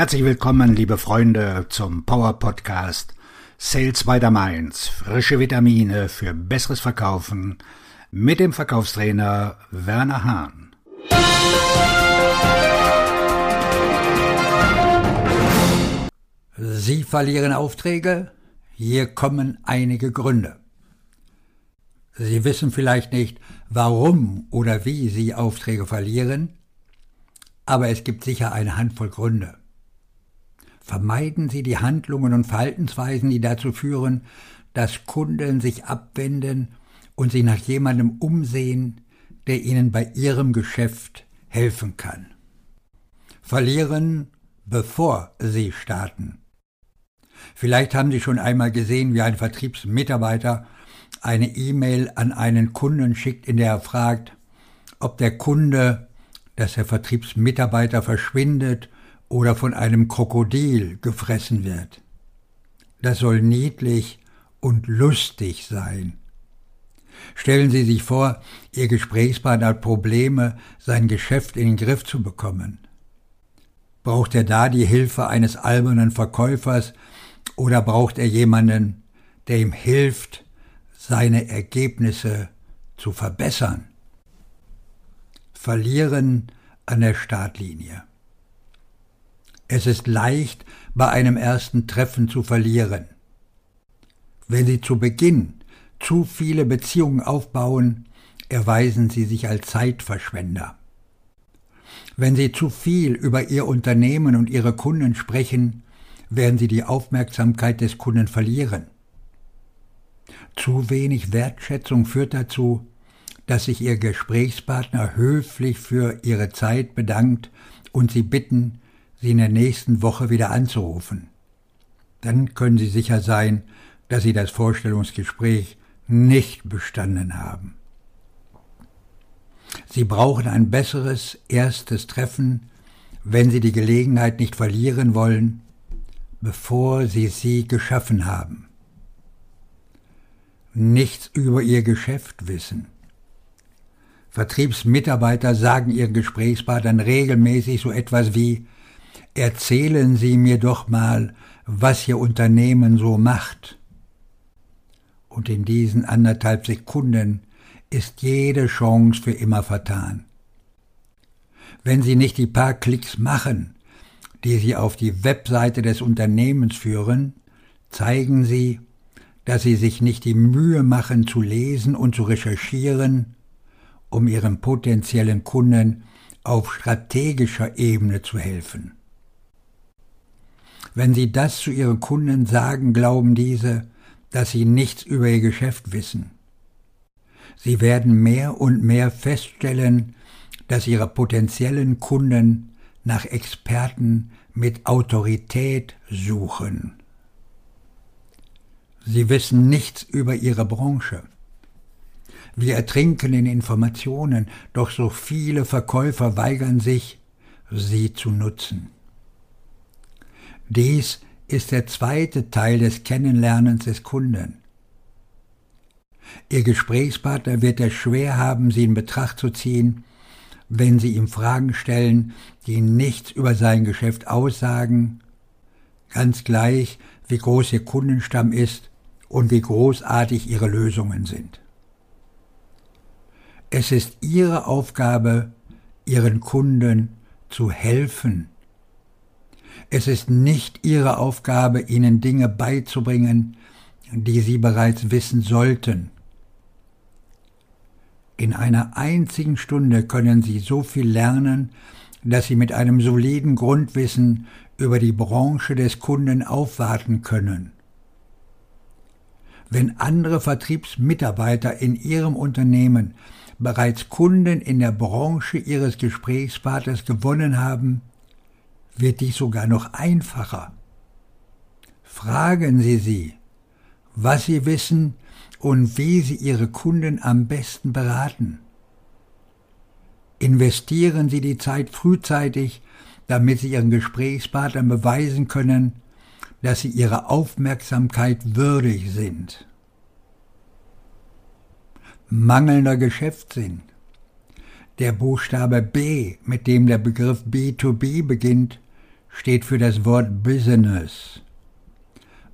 Herzlich willkommen, liebe Freunde, zum Power Podcast Sales by the Mainz. Frische Vitamine für besseres Verkaufen mit dem Verkaufstrainer Werner Hahn. Sie verlieren Aufträge? Hier kommen einige Gründe. Sie wissen vielleicht nicht, warum oder wie Sie Aufträge verlieren, aber es gibt sicher eine Handvoll Gründe. Vermeiden Sie die Handlungen und Verhaltensweisen, die dazu führen, dass Kunden sich abwenden und sich nach jemandem umsehen, der ihnen bei ihrem Geschäft helfen kann. Verlieren, bevor Sie starten. Vielleicht haben Sie schon einmal gesehen, wie ein Vertriebsmitarbeiter eine E-Mail an einen Kunden schickt, in der er fragt, ob der Kunde, dass der Vertriebsmitarbeiter verschwindet oder von einem Krokodil gefressen wird. Das soll niedlich und lustig sein. Stellen Sie sich vor, Ihr Gesprächspartner hat Probleme, sein Geschäft in den Griff zu bekommen. Braucht er da die Hilfe eines albernen Verkäufers, oder braucht er jemanden, der ihm hilft, seine Ergebnisse zu verbessern? Verlieren an der Startlinie. Es ist leicht, bei einem ersten Treffen zu verlieren. Wenn Sie zu Beginn zu viele Beziehungen aufbauen, erweisen Sie sich als Zeitverschwender. Wenn Sie zu viel über Ihr Unternehmen und Ihre Kunden sprechen, werden sie die Aufmerksamkeit des Kunden verlieren. Zu wenig Wertschätzung führt dazu, dass sich Ihr Gesprächspartner höflich für Ihre Zeit bedankt und Sie bitten, Sie in der nächsten Woche wieder anzurufen. Dann können Sie sicher sein, dass Sie das Vorstellungsgespräch nicht bestanden haben. Sie brauchen ein besseres erstes Treffen, wenn Sie die Gelegenheit nicht verlieren wollen, bevor sie sie geschaffen haben. Nichts über ihr Geschäft wissen. Vertriebsmitarbeiter sagen ihren Gesprächspartnern regelmäßig so etwas wie Erzählen Sie mir doch mal, was Ihr Unternehmen so macht. Und in diesen anderthalb Sekunden ist jede Chance für immer vertan. Wenn Sie nicht die paar Klicks machen, die Sie auf die Webseite des Unternehmens führen, zeigen Sie, dass Sie sich nicht die Mühe machen zu lesen und zu recherchieren, um Ihren potenziellen Kunden auf strategischer Ebene zu helfen. Wenn Sie das zu Ihren Kunden sagen, glauben diese, dass Sie nichts über Ihr Geschäft wissen. Sie werden mehr und mehr feststellen, dass Ihre potenziellen Kunden nach Experten mit Autorität suchen. Sie wissen nichts über ihre Branche. Wir ertrinken in Informationen, doch so viele Verkäufer weigern sich, sie zu nutzen. Dies ist der zweite Teil des Kennenlernens des Kunden. Ihr Gesprächspartner wird es schwer haben, sie in Betracht zu ziehen, wenn Sie ihm Fragen stellen, die nichts über sein Geschäft aussagen, ganz gleich, wie groß Ihr Kundenstamm ist und wie großartig Ihre Lösungen sind. Es ist Ihre Aufgabe, Ihren Kunden zu helfen. Es ist nicht Ihre Aufgabe, ihnen Dinge beizubringen, die Sie bereits wissen sollten. In einer einzigen Stunde können Sie so viel lernen, dass Sie mit einem soliden Grundwissen über die Branche des Kunden aufwarten können. Wenn andere Vertriebsmitarbeiter in Ihrem Unternehmen bereits Kunden in der Branche Ihres Gesprächspartners gewonnen haben, wird dies sogar noch einfacher. Fragen Sie sie, was Sie wissen und wie Sie Ihre Kunden am besten beraten. Investieren Sie die Zeit frühzeitig, damit Sie Ihren Gesprächspartnern beweisen können, dass Sie Ihre Aufmerksamkeit würdig sind. Mangelnder Geschäftssinn. Der Buchstabe B, mit dem der Begriff B2B beginnt, steht für das Wort Business.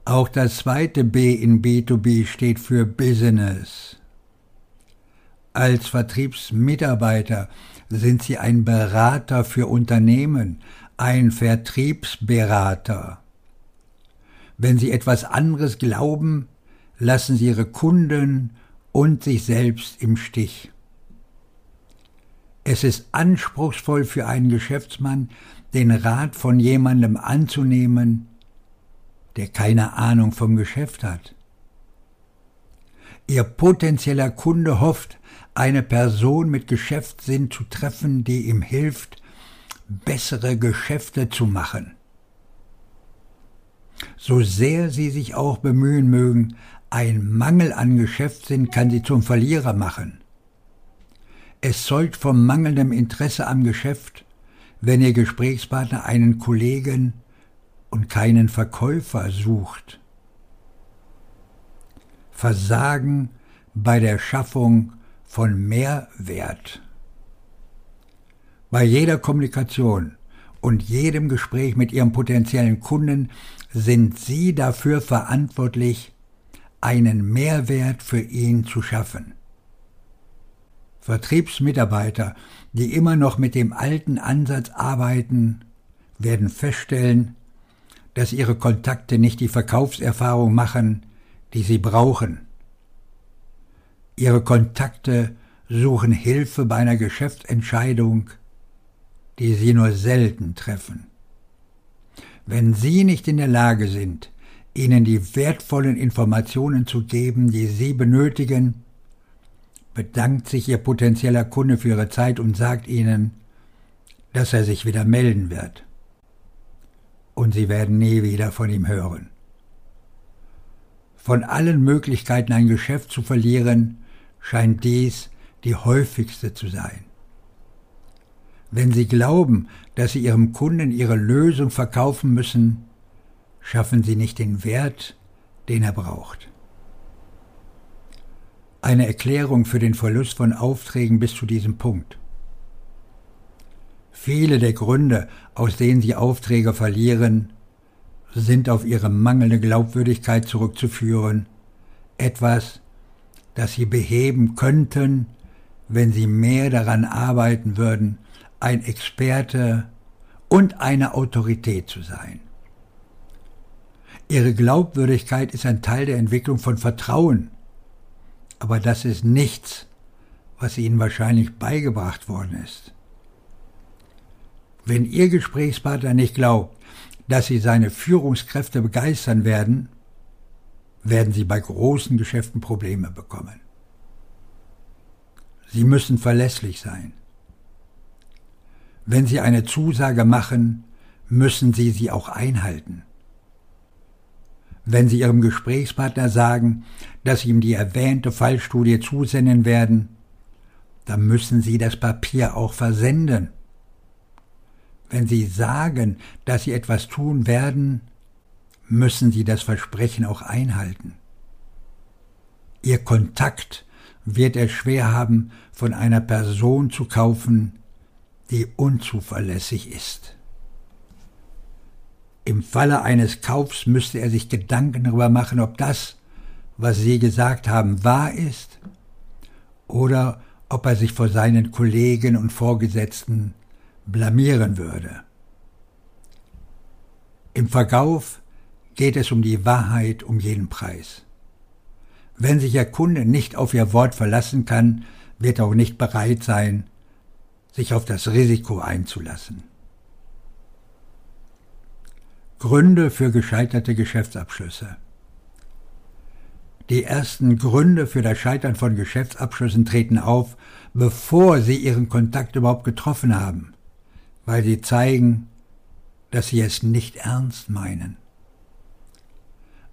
Auch das zweite B in B2B steht für Business. Als Vertriebsmitarbeiter sind Sie ein Berater für Unternehmen, ein Vertriebsberater. Wenn Sie etwas anderes glauben, lassen Sie Ihre Kunden und sich selbst im Stich. Es ist anspruchsvoll für einen Geschäftsmann, den Rat von jemandem anzunehmen, der keine Ahnung vom Geschäft hat. Ihr potenzieller Kunde hofft, eine Person mit Geschäftssinn zu treffen, die ihm hilft, bessere Geschäfte zu machen. So sehr Sie sich auch bemühen mögen, ein Mangel an Geschäftssinn kann Sie zum Verlierer machen. Es zeugt vom mangelndem Interesse am Geschäft, wenn Ihr Gesprächspartner einen Kollegen und keinen Verkäufer sucht. Versagen bei der Schaffung von Mehrwert. Bei jeder Kommunikation und jedem Gespräch mit Ihrem potenziellen Kunden sind Sie dafür verantwortlich, einen Mehrwert für ihn zu schaffen. Vertriebsmitarbeiter, die immer noch mit dem alten Ansatz arbeiten, werden feststellen, dass ihre Kontakte nicht die Verkaufserfahrung machen, die sie brauchen. Ihre Kontakte suchen Hilfe bei einer Geschäftsentscheidung, die sie nur selten treffen. Wenn Sie nicht in der Lage sind, ihnen die wertvollen Informationen zu geben, die sie benötigen, bedankt sich ihr potenzieller Kunde für ihre Zeit und sagt ihnen, dass er sich wieder melden wird. Und sie werden nie wieder von ihm hören. Von allen Möglichkeiten ein Geschäft zu verlieren, scheint dies die häufigste zu sein. Wenn Sie glauben, dass Sie Ihrem Kunden Ihre Lösung verkaufen müssen, schaffen Sie nicht den Wert, den er braucht. Eine Erklärung für den Verlust von Aufträgen bis zu diesem Punkt. Viele der Gründe, aus denen Sie Aufträge verlieren, sind auf Ihre mangelnde Glaubwürdigkeit zurückzuführen, etwas, das Sie beheben könnten, wenn Sie mehr daran arbeiten würden, ein Experte und eine Autorität zu sein. Ihre Glaubwürdigkeit ist ein Teil der Entwicklung von Vertrauen, aber das ist nichts, was Ihnen wahrscheinlich beigebracht worden ist. Wenn Ihr Gesprächspartner nicht glaubt, dass Sie seine Führungskräfte begeistern werden, werden Sie bei großen Geschäften Probleme bekommen. Sie müssen verlässlich sein. Wenn Sie eine Zusage machen, müssen Sie sie auch einhalten. Wenn Sie Ihrem Gesprächspartner sagen, dass Sie ihm die erwähnte Fallstudie zusenden werden, dann müssen Sie das Papier auch versenden. Wenn Sie sagen, dass Sie etwas tun werden, müssen Sie das Versprechen auch einhalten. Ihr Kontakt wird es schwer haben, von einer Person zu kaufen, die unzuverlässig ist. Im Falle eines Kaufs müsste er sich Gedanken darüber machen, ob das, was Sie gesagt haben, wahr ist oder ob er sich vor seinen Kollegen und Vorgesetzten blamieren würde. Im Verkauf geht es um die Wahrheit um jeden Preis. Wenn sich Ihr Kunde nicht auf Ihr Wort verlassen kann, wird er auch nicht bereit sein, sich auf das Risiko einzulassen. Gründe für gescheiterte Geschäftsabschlüsse. Die ersten Gründe für das Scheitern von Geschäftsabschlüssen treten auf, bevor sie ihren Kontakt überhaupt getroffen haben, weil sie zeigen, dass sie es nicht ernst meinen.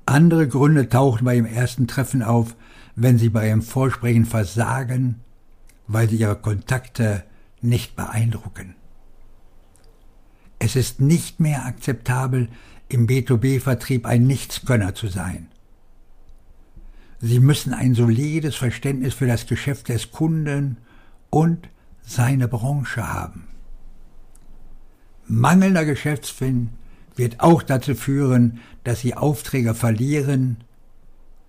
Andere Gründe tauchen bei ihrem ersten Treffen auf, wenn sie bei ihrem Vorsprechen versagen, weil sie ihre Kontakte nicht beeindrucken. Es ist nicht mehr akzeptabel, im B2B-Vertrieb ein Nichtskönner zu sein. Sie müssen ein solides Verständnis für das Geschäft des Kunden und seine Branche haben. Mangelnder Geschäftsfinn wird auch dazu führen, dass Sie Aufträge verlieren,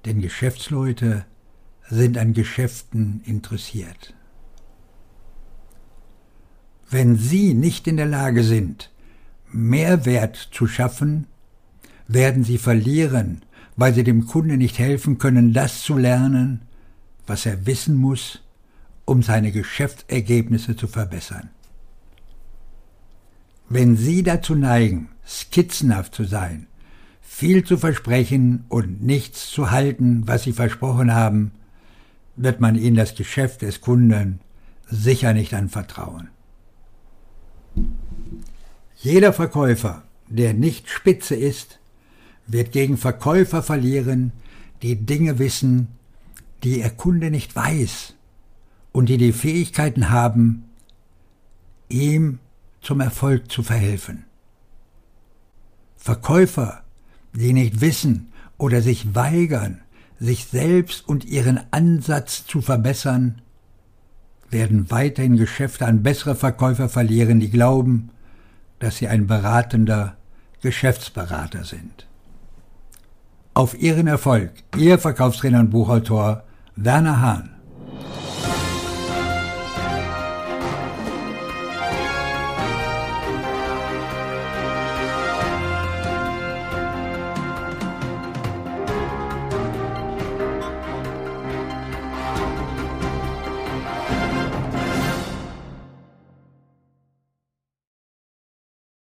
denn Geschäftsleute sind an Geschäften interessiert. Wenn Sie nicht in der Lage sind, Mehrwert zu schaffen, werden Sie verlieren, weil Sie dem Kunde nicht helfen können, das zu lernen, was er wissen muss, um seine Geschäftsergebnisse zu verbessern. Wenn Sie dazu neigen, skizzenhaft zu sein, viel zu versprechen und nichts zu halten, was Sie versprochen haben, wird man Ihnen das Geschäft des Kunden sicher nicht anvertrauen. Jeder Verkäufer, der nicht spitze ist, wird gegen Verkäufer verlieren, die Dinge wissen, die ihr Kunde nicht weiß und die die Fähigkeiten haben, ihm zum Erfolg zu verhelfen. Verkäufer, die nicht wissen oder sich weigern, sich selbst und ihren Ansatz zu verbessern, werden weiterhin Geschäfte an bessere Verkäufer verlieren, die glauben, dass sie ein beratender Geschäftsberater sind. Auf Ihren Erfolg, Ihr Verkaufstrainer und Buchautor Werner Hahn.